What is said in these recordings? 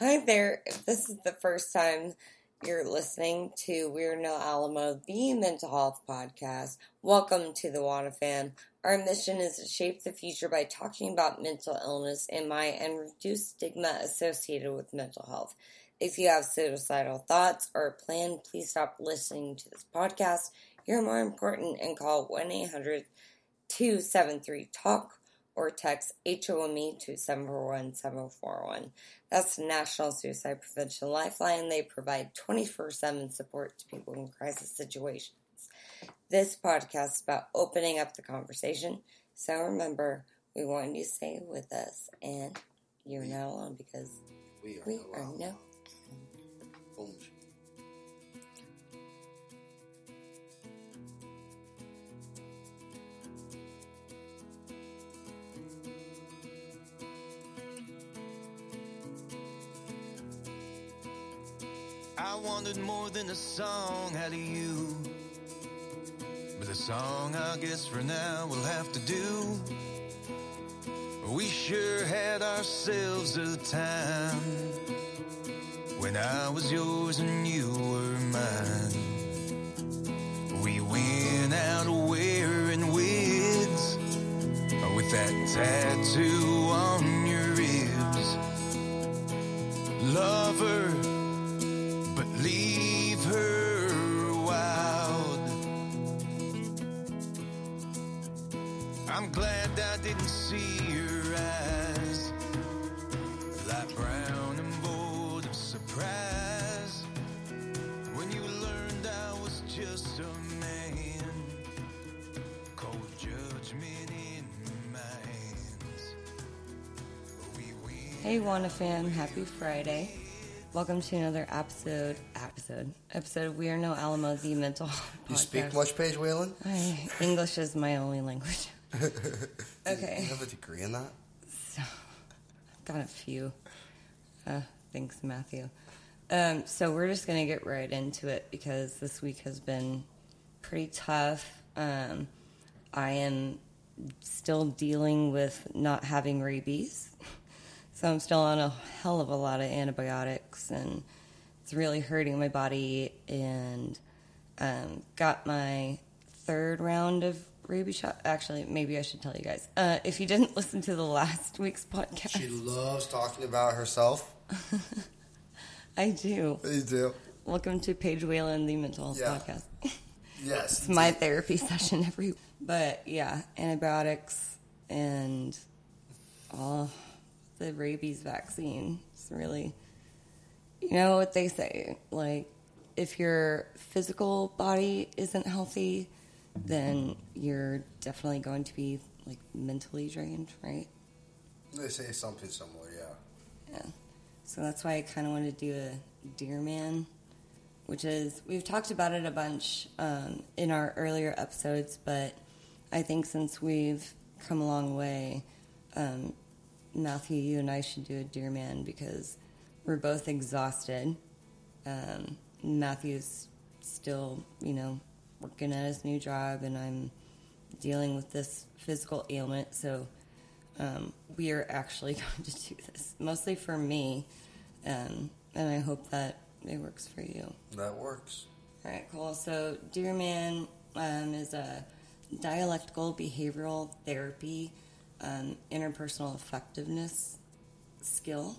Hi there. If this is the first time you're listening to We're No Alamo, the mental health podcast, welcome to the Wada Fam. Our mission is to shape the future by talking about mental illness and my and reduce stigma associated with mental health. If you have suicidal thoughts or a plan, please stop listening to this podcast. You're more important and call 1 800 273 TALK or text HOME to 741 7041. That's the National Suicide Prevention Lifeline. They provide 24 7 support to people in crisis situations. This podcast is about opening up the conversation. So remember, we want you to stay with us, and you're not alone because We are, we are. I wanted more than a song out of you. But a song, I guess, for now we'll have to do. We sure had ourselves a time when I was yours and you were mine. We went out wearing wigs with that tattoo on I'm glad I didn't see your eyes, light brown and bold of surprise. When you learned I was just a man, cold judgment in my hands. We Hey, Wanna fam, happy Friday. Welcome to another episode, episode, episode of We Are No Alamo, the mental health You speak much, Paige Whalen? I, English is my only language. You Okay, have a degree in that? so got a few. Uh, thanks, Matthew. Um, so we're just gonna get right into it because this week has been pretty tough. Um, I am still dealing with not having rabies, so I'm still on a hell of a lot of antibiotics, and it's really hurting my body. And um, got my third round of rabies shot. Actually, maybe I should tell you guys. Uh, if you didn't listen to the last week's podcast, She loves talking about herself. I do. You do? Welcome to Paige Whalen, the mental health Yeah. podcast. Yes. It's my therapy session every. But yeah, antibiotics and all the rabies vaccine. It's really, you know what they say. Like, if your physical body isn't healthy, then you're definitely going to be like mentally drained, right? They say something similar, yeah. Yeah. So that's why I kind of wanted to do a Dear Man, which is, we've talked about it a bunch um, in our earlier episodes, but I think since we've come a long way, um, Matthew, you and I should do a Dear Man because we're both exhausted. Um, Matthew's still, you know, working at his new job, and I'm dealing with this physical ailment. So um, we are actually going to do this mostly for me, um, and I hope that it works for you. That works. All right, cool. So, Dear Man um, is a dialectical behavioral therapy, um, interpersonal effectiveness skill.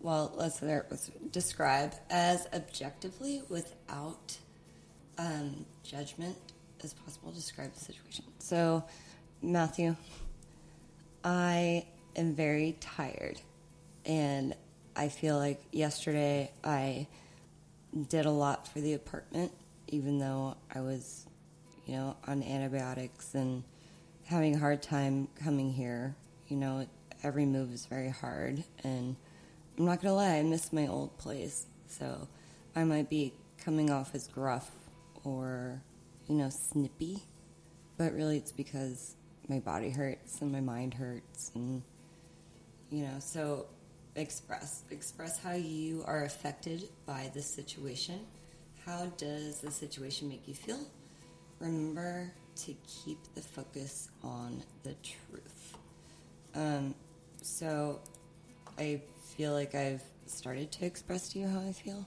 Well, let's start with describe as objectively without um, judgment as possible. to Describe the situation. So, Matthew, I am very tired, and I feel like yesterday I did a lot for the apartment, even though I was, you know, on antibiotics and having a hard time coming here. You know, every move is very hard, and I'm not gonna lie, I miss my old place. So I might be coming off as gruff or, you know, snippy, but really it's because my body hurts and my mind hurts, and you know, so express express how you are affected by the situation. How does the situation make you feel? Remember to keep the focus on the truth. Um, so I feel like I've started to express to you how I feel.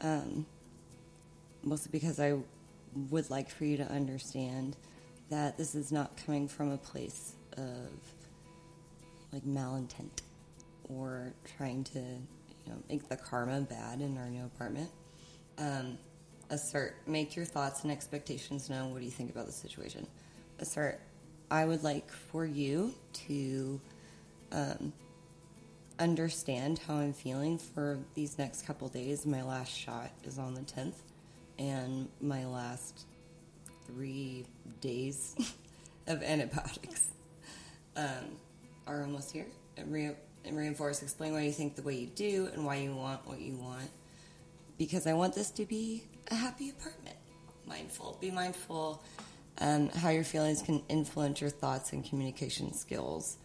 Um, mostly because I would like for you to understand that this is not coming from a place of like malintent or trying to you know make the karma bad in our new apartment. Um, assert, make your thoughts and expectations known. What do you think about the situation? Assert, I would like for you to um, understand how I'm feeling for these next couple days. My last shot is on the 10th, and my last three days of antibiotics um, are almost here. And, re- and reinforce, explain why you think the way you do and why you want what you want. Because I want this to be a happy apartment. Mindful. Be mindful um, how your feelings can influence your thoughts and communication skills.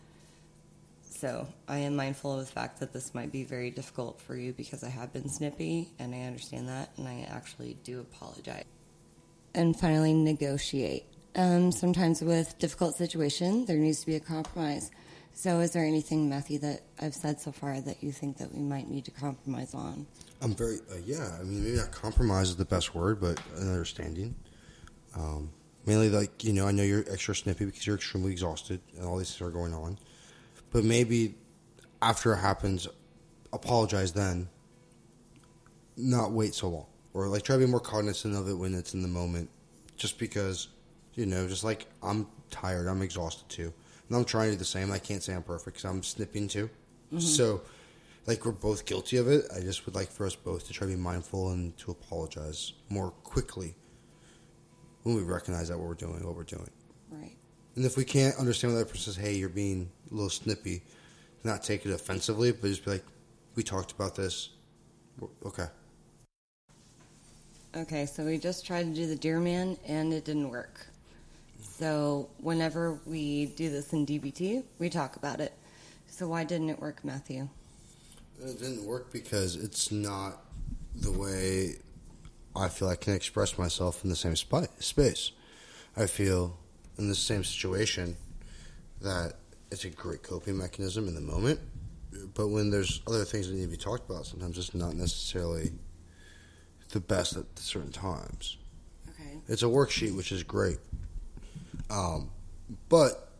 So I am mindful of the fact that this might be very difficult for you because I have been snippy and I understand that and I actually do apologize. And finally, negotiate. Um, sometimes with difficult situations, there needs to be a compromise. So is there anything, Matthew, that I've said so far that you think that we might need to compromise on? I'm very uh, yeah. I mean, maybe not compromise is the best word, but an understanding. Um, mainly, like you know, I know you're extra snippy because you're extremely exhausted and all these things are going on. But maybe after it happens, apologize then. Not wait so long, or like try to be more cognizant of it when it's in the moment. Just because, you know, just like I'm tired, I'm exhausted too, and I'm trying to do the same. I can't say I'm perfect because I'm snipping too. Mm-hmm. So like we're both guilty of it. I just would like for us both to try to be mindful and to apologize more quickly when we recognize that what we're doing, what we're doing. Right. And if we can't understand what other person says, hey, you're being a little snippy, not take it offensively, but just be like, we talked about this. Okay. Okay, so we just tried to do the dear man and it didn't work. So whenever we do this in DBT, we talk about it. So why didn't it work, Matthew? It didn't work because it's not the way I feel I can express myself in the same spi- space. I feel in the same situation that it's a great coping mechanism in the moment, but when there's other things that need to be talked about, sometimes it's not necessarily the best at certain times. Okay. It's a worksheet, which is great. Um, but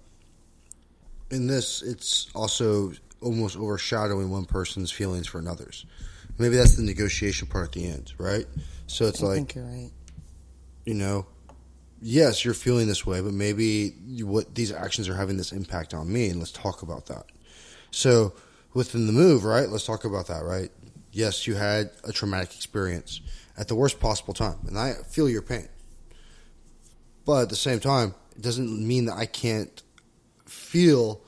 in this, it's also almost overshadowing one person's feelings for another's. Maybe that's the negotiation part at the end, right? So it's I like, right. you know, yes, you're feeling this way, but maybe what these actions are having this impact on me, and let's talk about that. So within the move, right? Let's talk about that, right? Yes, you had a traumatic experience at the worst possible time, and I feel your pain. But at the same time, it doesn't mean that I can't feel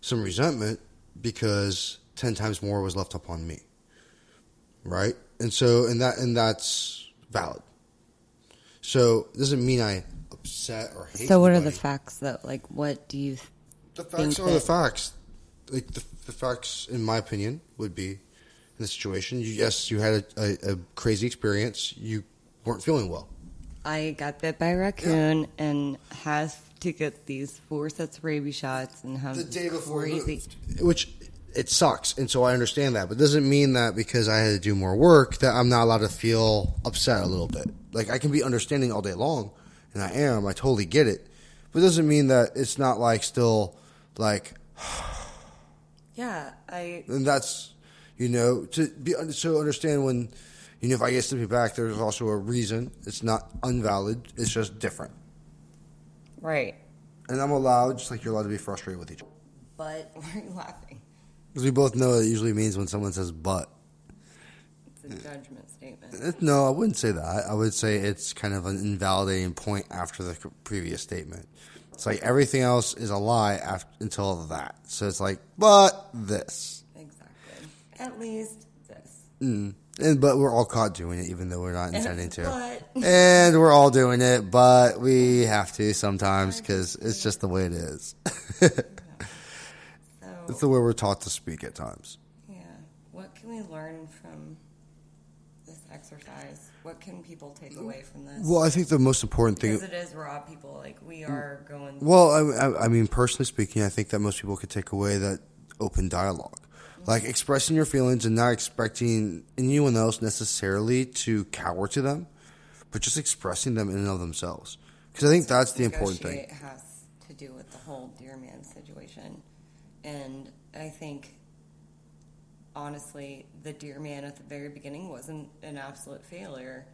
some resentment because 10 times more was left upon me. Right? And so and that and that's valid. So it doesn't mean I upset or hate So what are the facts though? Like what do you th- The think facts are the facts. Like the, the facts, in my opinion, would be in the situation. You, yes, you had a, a, a crazy experience. You weren't feeling well. I got bit by a raccoon and has to get these four sets of rabies shots and have the day before crazy. which it sucks, and so I understand that. But it doesn't mean that because I had to do more work that I'm not allowed to feel upset a little bit. Like I can be understanding all day long, and I am. I totally get it, but it doesn't mean that it's not like still like Yeah, I and that's you know to be so understand when you know if I get slippy back, there's also a reason. It's not unvalid. It's just different, right. and I'm allowed, just like you're allowed to be frustrated with each other. But why are you laughing? Because we both know it usually means when someone says "but." It's a judgment statement. No, I wouldn't say that. I would say it's kind of an invalidating point after the previous statement. It's like everything else is a lie after, until that. So it's like, but this, Exactly. At least this. mm. and but we're all caught doing it, even though we're not intending to. But And we're all doing it, but we have to sometimes because it's just the way it is. it's the way we're taught to speak at times. yeah, what can we learn from this exercise? What can people take away from this? Well, I think the most important thing. because it is raw people. Like we mm. are going. Well, I, I, mean, personally speaking, I think that most people could take away that open dialogue. Like mm-hmm. expressing your feelings and not expecting anyone else necessarily to cower to them, but just expressing them in and of themselves. Because I think that's the important thing. Negotiate has to do with the whole dear man situation, and I think honestly, the dear man at the very beginning wasn't an absolute failure.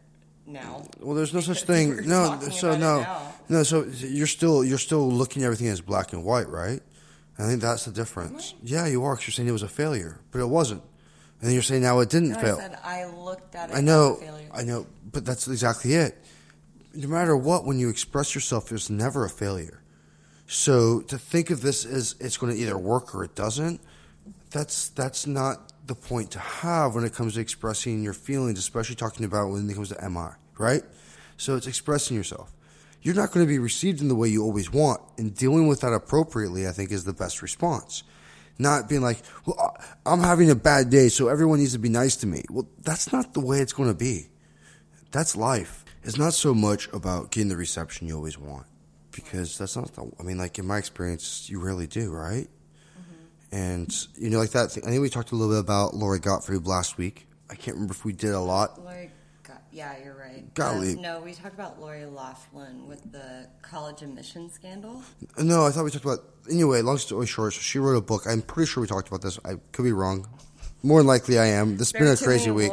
Now, Well, there's no such thing. No, so no, no. So you're still you're still looking at everything as black and white, right? I think that's the difference. Yeah, you are. Cause you're saying it was a failure, but it wasn't, and you're saying now it didn't no, I fail. said I looked at it. I know, as a failure. I know, but that's exactly it. No matter what, when you express yourself, there's never a failure. So to think of this as it's going to either work or it doesn't, that's that's not the point to have when it comes to expressing your feelings, especially talking about when it comes to MI, right? So it's expressing yourself. You're not going to be received in the way you always want, and dealing with that appropriately, I think, is the best response. Not being like, well, I'm having a bad day, so everyone needs to be nice to me. Well, that's not the way it's going to be. That's life. It's not so much about getting the reception you always want, because that's not the. I mean, like in my experience, you rarely do, right? And you know, like that. Thing, I think we talked a little bit about Lori Gottfried last week. I can't remember if we did a lot. Lori, Go- yeah, you're right. Golly. Uh, no, we talked about Lori Loughlin with the college admission scandal. No, I thought we talked about. Anyway, long story short, so she wrote a book. I'm pretty sure we talked about this. I could be wrong. More than likely, I am. This has been a crazy week.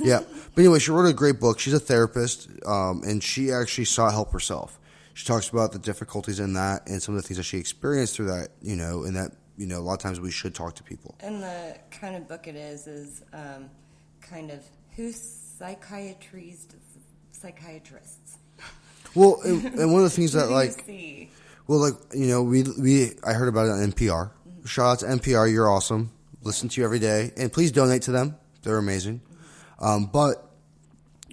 Yeah, but anyway, she wrote a great book. She's a therapist, um, and she actually sought help herself. She talks about the difficulties in that and some of the things that she experienced through that. You know, and that you know, a lot of times we should talk to people. And the kind of book it is is um, kind of who psychiatries psychiatrists. Well, and, and one of the things that like? Well, like you know, we we I heard about it on NPR. Shout out to NPR, you're awesome. Listen to you every day, and please donate to them. They're amazing. Um, but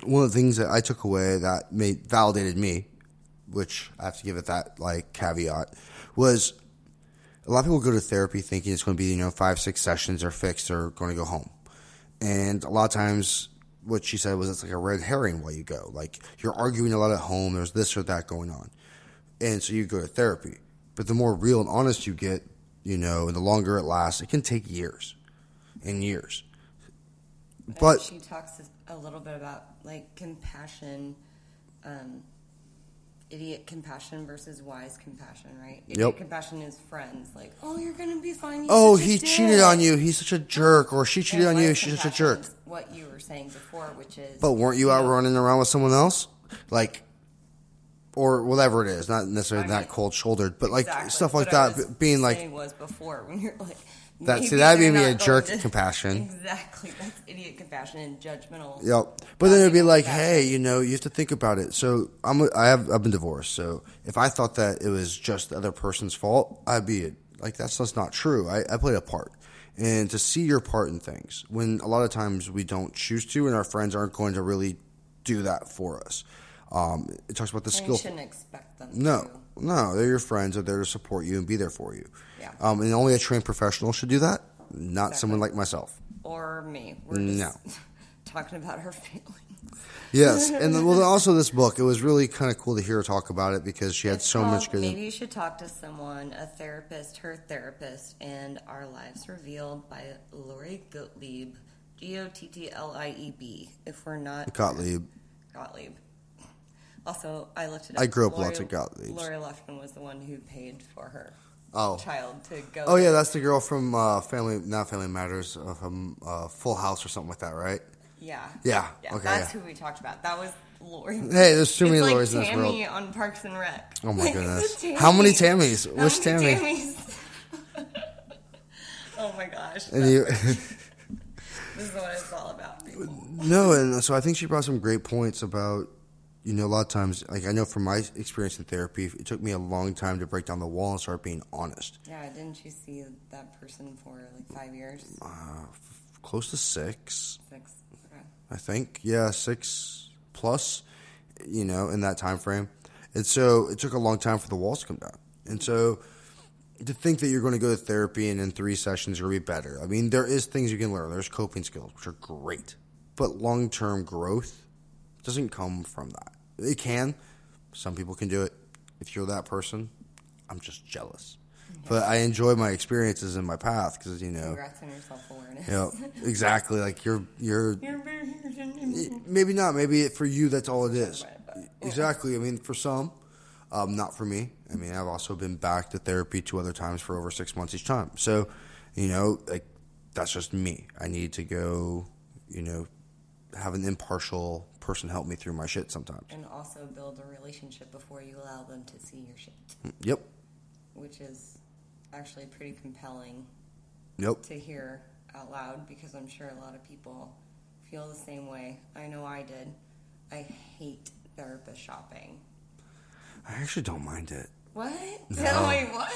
one of the things that I took away that made validated me, which I have to give it that like caveat, was a lot of people go to therapy thinking it's going to be you know five six sessions, they're fixed, they're going to go home, and a lot of times what she said was it's like a red herring while you go. Like you're arguing a lot at home. There's this or that going on and so you go to therapy. But the more real and honest you get, you know, and the longer it lasts, it can take years and years. And But she talks a little bit about like compassion, um, idiot compassion versus wise compassion, right? Idiot Yep. compassion is friends, like, oh, you're gonna be fine. Oh, he dick." cheated on you. He's such a jerk, or she cheated And on you. She's such a jerk. What you were saying before, which is, But weren't you out know, running around with someone else, like, or whatever it is? Not necessarily I that cold shouldered, but like exactly stuff like what that. Being like, was before when you're like That- see, that'd be they're me not a jerk to- compassion. Exactly, that's idiot compassion and judgmental. Yep. But then it'd be like, compassion. hey, you know, you have to think about it. So I'm, I have, I've been divorced. So if I thought that it was just the other person's fault, I'd be like, that's just not true. I, I played a part. And to see your part in things when a lot of times we don't choose to, and our friends aren't going to really do that for us. Um, it talks about the And you skill. shouldn't expect them. No, to. No, they're your friends. They're there to support you and be there for you. Yeah. Um, and only a trained professional should do that, not Exactly. someone like myself. or me. We're No. just talking about her feelings. Yes, and well, also this book. It was really kind of cool to hear her talk about it because she had It's so called much good. Maybe you should talk to someone, a therapist, her therapist, and Our Lives Revealed by Lori Gottlieb, G O T T L I E B. If we're not Gottlieb. Gottlieb. Also, I looked it up. I grew up Lori, lots of Gottliebs. Lori Lufkin was the one who paid for her Oh, child to go. oh yeah, that's the girl from uh, Family, not Family Matters, uh, from uh, Full House or something like that, right? yeah, Yeah, yeah. okay, that's yeah. who we talked about. That was Lori. Hey, there's too it's many like Loris in this world. Tammy on Parks and Rec. Oh my Like, goodness. How many Tammys. Tammys? How Which many Tammy? Tammys? oh my gosh. And you, this is what it's all about. people. no, and so I think she brought some great points about, you know, a lot of times, like I know from my experience in therapy, it took me a long time to break down the wall and start being honest. Yeah, didn't you see that person for like five years? Uh, close to six, Six. Okay. I think. Yeah, six plus, you know, in that time frame. And so it took a long time for the walls to come down. And so to think that you're going to go to therapy and in three sessions you're going to be better. I mean, there is things you can learn. There's coping skills, which are great. But long term growth doesn't come from that. It can. Some people can do it. If you're that person, I'm just jealous. but I enjoy my experiences in my path because you know, Congrats on your self awareness. you know, exactly like you're you're maybe not maybe for you that's all it is. Exactly. I mean, for some, um, not for me. I mean, I've also been back to therapy two other times for over six months each time. So, you know, like that's just me. I need to go, you know, have an impartial person help me through my shit sometimes. And also build a relationship before you allow them to see your shit, mm, Yep. which is actually pretty compelling Yep. to hear out loud because I'm sure a lot of people feel the same way. I know I did. I hate therapist shopping. I actually don't mind it. What? No. Tell me what?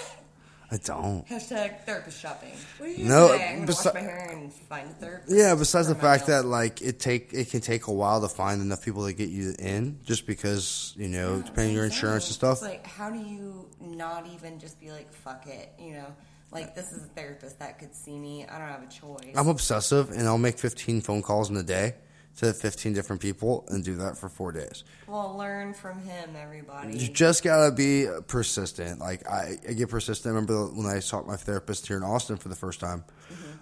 I don't. Hashtag therapist shopping. What are you No, doing? I'm besi- wash my hair and find a therapist. Yeah, besides the fact that like it take it can take a while to find enough people to get you in, just because you know, depending on your insurance and stuff. It's like, how do you not even just be like, fuck it, you know? Like, this is a therapist that could see me. I don't have a choice. I'm obsessive, and I'll make 15 phone calls in a day to 15 different people and do that for four days. well, learn from him, everybody. You just gotta be persistent. Like I, I get persistent. I remember when I saw my therapist here in Austin for the first time.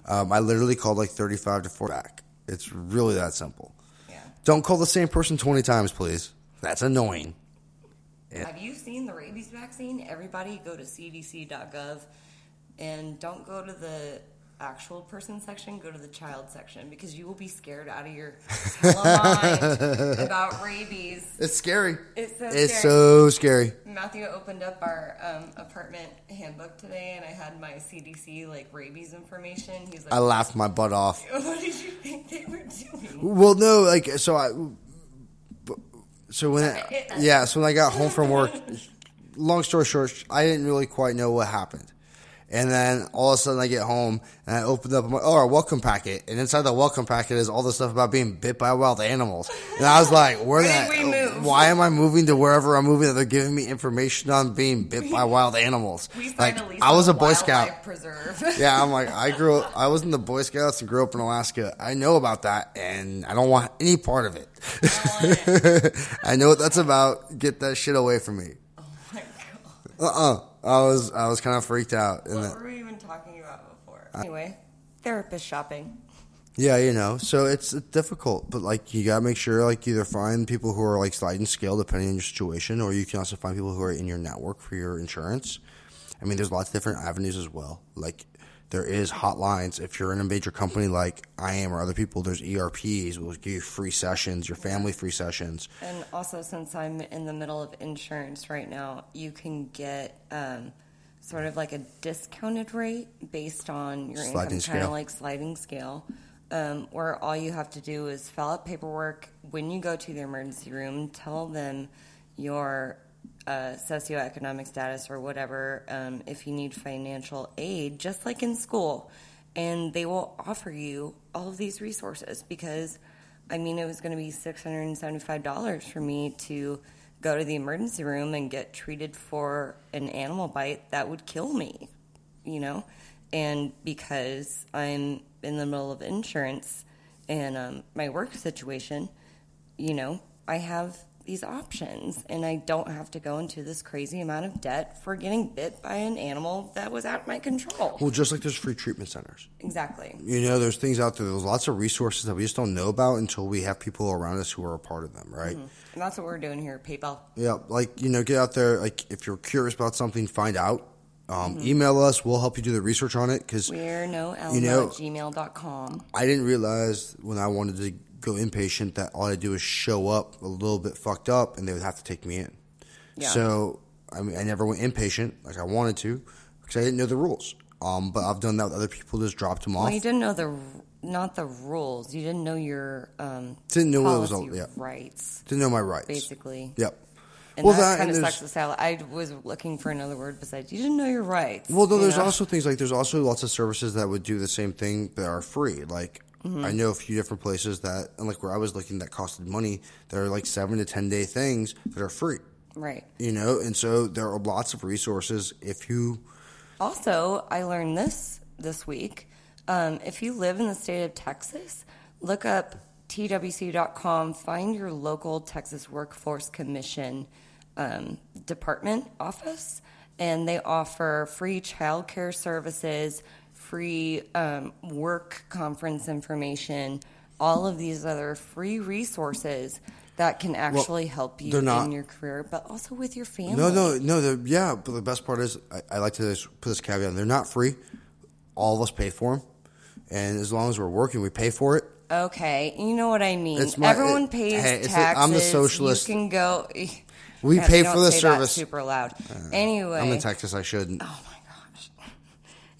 Um, I literally called like 35 to 40 back. It's really that simple. yeah. Don't call the same person 20 times, please. That's annoying. Yeah. Have you seen the rabies vaccine? Everybody go to cdc.gov and don't go to the actual person section, go to the child section because you will be scared out of your mind about rabies. It's scary. It's so It's scary. so scary. Matthew opened up our um, apartment handbook today, and I had my CDC like rabies information. He's like, I laughed my butt off. "What did you think they were doing?" Well, no, like so I. So when I, yeah, so when I got home from work, long story short, I didn't really quite know what happened. And then all of a sudden I get home and I opened up, I'm oh, our welcome packet. And inside the welcome packet is all the stuff about being bit by wild animals. And I was like, where Where the, did we move? why am I moving to wherever I'm moving that they're giving me information on being bit by wild animals? Like, I was a Boy Scout. Preserve. Yeah, I'm like, I grew up, I was in the Boy Scouts and grew up in Alaska. I know about that and I don't want any part of it. I know what that's about. Get that shit away from me. oh my god! Uh uh I was, I was kind of freaked out. What that, were we even talking about before? Anyway, therapist shopping. yeah, you know, so it's difficult, but like, you gotta make sure, like, either find people who are like sliding scale depending on your situation, or you can also find people who are in your network for your insurance. I mean, there's lots of different avenues as well. Like, there is hotlines. If you're in a major company like I am or other people, there's ERPs. We'll give you free sessions, your family free sessions. And also, since I'm in the middle of insurance right now, you can get um, sort of like a discounted rate based on your Sliding income, kind of like sliding scale, um, where all you have to do is fill out paperwork when you go to the emergency room, tell them your uh, socioeconomic status or whatever, um, if you need financial aid, just like in school, and they will offer you all of these resources because. I mean, it was going to be $675 for me to go to the emergency room and get treated for an animal bite that would kill me, you know? And because I'm in the middle of insurance and um, my work situation, you know, I have these options and I don't have to go into this crazy amount of debt for getting bit by an animal that was out of my control. Well, just like there's free treatment centers. Exactly. You know, there's things out there. There's lots of resources that we just don't know about until we have people around us who are a part of them, right? And that's what we're doing here PayPal. Yeah, like you know, get out there. Like if you're curious about something, find out. Um, Mm-hmm. Email us. We'll help you do the research on it because We're no You know- at gmail.com. I didn't realize when I wanted to go inpatient that all I do is show up a little bit fucked up and they would have to take me in. Yeah. So I mean, I never went inpatient like I wanted to because I didn't know the rules. Um, but I've done that with other people. Just dropped them off. Well, you didn't know the not the rules. You didn't know your um, Didn't know what was all- yeah. rights, Didn't know my rights. basically. Yep. And Well, that, that kind of sucks the style. I was looking for another word besides you didn't know your rights. Well, you there's know? also things like there's also lots of services that would do the same thing that are free. Like Mm-hmm. I know a few different places that, and like where I was looking, that costed money. That are like seven to ten day things that are free. right. You know, and so there are lots of resources if you. Also, I learned this this week. Um, if you live in the state of Texas, look up twc.com, find your local Texas Workforce Commission um, department office, and they offer free childcare services, free um, work conference information, all of these other free resources that can actually help you not- in your career, but also with your family. No, no, no. they're- Yeah, but the best part is, I, I like to put this caveat: on they're not free. All of us pay for them, and as long as we're working, we pay for it. Okay, you know what I mean. My- Everyone it- pays hey, taxes. like- I'm the socialist. You can go. We God, pay for the service. super loud. anyway, I'm in Texas. I shouldn't. Oh my.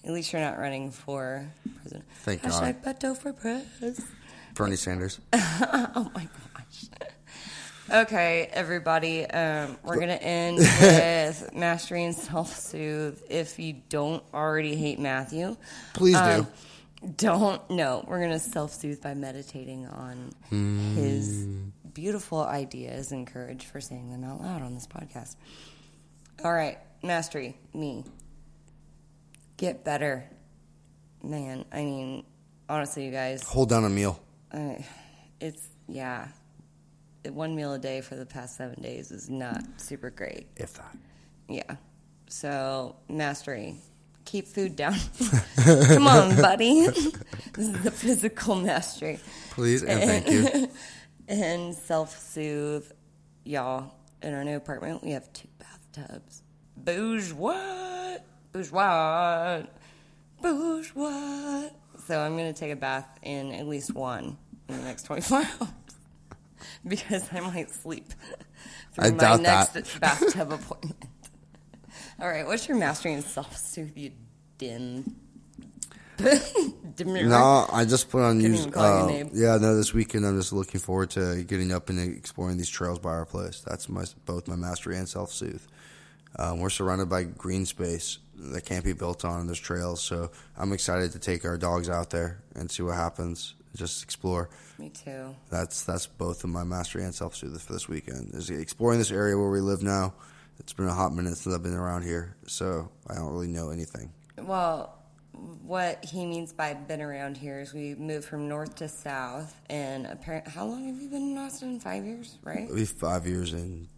At least you're not running for president. Thank Hashtag God. Beto for press. Bernie Sanders. Oh my gosh. Okay, everybody. Um, we're gonna end with mastering self-soothe. If you don't already hate Matthew, Please um, do. don't. No, we're gonna self-soothe by meditating on his beautiful ideas and courage for saying them out loud on this podcast. All right, mastery. Me. Get better, man. I mean, honestly, you guys. Hold down a meal. Uh, it's yeah. One meal a day for the past seven days is not super great. If that. Yeah. So mastery, keep food down. Come on, buddy. this is the physical mastery Please and thank you. and self-soothe, y'all. In our new apartment, we have two bathtubs. Bouge what? Bouge what? Bouge what? So I'm gonna take a bath in at least one in the next 24 hours because I might sleep through I my next that. bathtub appointment. All right, what's your mastering self-soothe, you dim? No, I just put on use. Uh, yeah, no. This weekend, I'm just looking forward to getting up and exploring these trails by our place. That's my both my mastery and self soothe. Um, we're surrounded by green space that can't be built on. and There's trails, so I'm excited to take our dogs out there and see what happens. Just explore. Me too. That's that's both of my mastery and self soothe for this weekend. Is exploring this area where we live now. It's been a hot minute since I've been around here, so I don't really know anything. Well, what he means by been around here is we moved from north to south, and apparently, how long have you been in Austin? Five years, right? It'll be five years in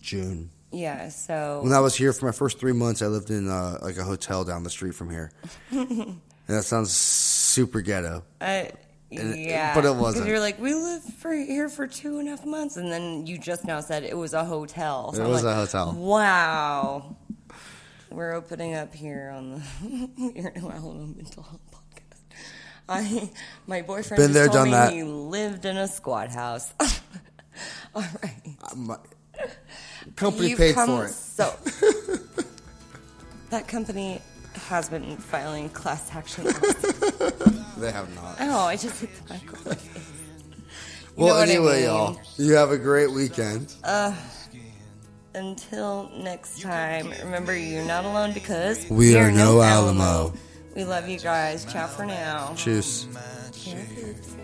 June. Yeah. So When I was here for my first three months, I lived in uh, like a hotel down the street from here. and that sounds super ghetto. I, And it- yeah, but it wasn't. You're like, we lived for here for two and a half months, and then you just now said it was a hotel. It I'm was like, a hotel. Wow. We're opening up here on the Alamo Mental Health Podcast. I my boyfriend Been there, told done me that. he lived in a squad house. All right. My company You've paid for it. So that company has been filing class action. lawsuits. They have not. oh, I just hit the mic. Well, what I anyway, mean. y'all, you have a great weekend. Uh, until next time, remember you're not alone because We are no Alamo. We love you guys. Ciao for now. Cheers. We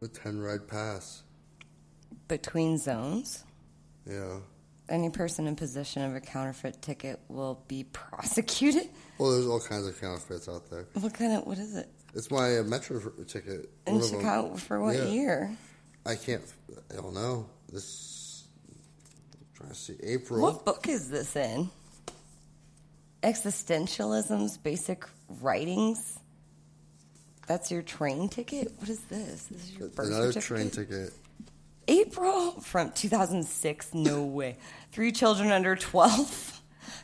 The ten ride pass. Between zones, Yeah. any person in possession of a counterfeit ticket will be prosecuted. Well, there's all kinds of counterfeits out there. What kind of what is it It's my uh, metro ticket. in One of 'em. Chicago for what Yeah. year? I can't. I don't know. This trying to see April. What book is this in? Existentialism's Basic Writings. That's your train ticket? What is this? This is your birth Another train ticket. April from 2006. No way. Three children under 12.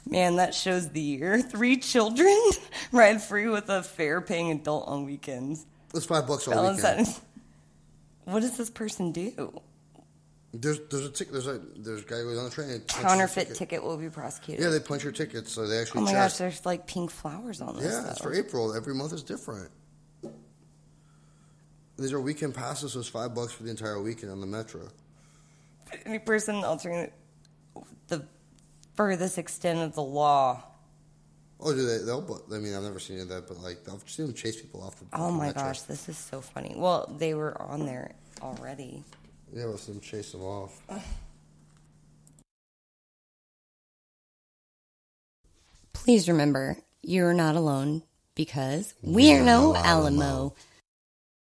Man, that shows the year. Three children ride free with a fare paying adult on weekends. It's five bucks all Balance weekend. that- What does this person do? There's there's a ticket. There's a there's a guy who goes on the train. and Counterfeit ticket. will be prosecuted. Yeah, they punch your tickets, so they actually. oh my check. gosh, there's like pink flowers on this. Yeah, it's for April. Every month is different. These are weekend passes, so it's five bucks for the entire weekend on the metro. Any person altering the furthest extent of the law. Oh, do they? They'll. But I mean, I've never seen any of that, but like they'll see them chase people off the. Oh the my metro. gosh, this is so funny. Well, they were on there already. Yeah, we'll see them chase them off. Please remember, you're not alone because we're no Alamo.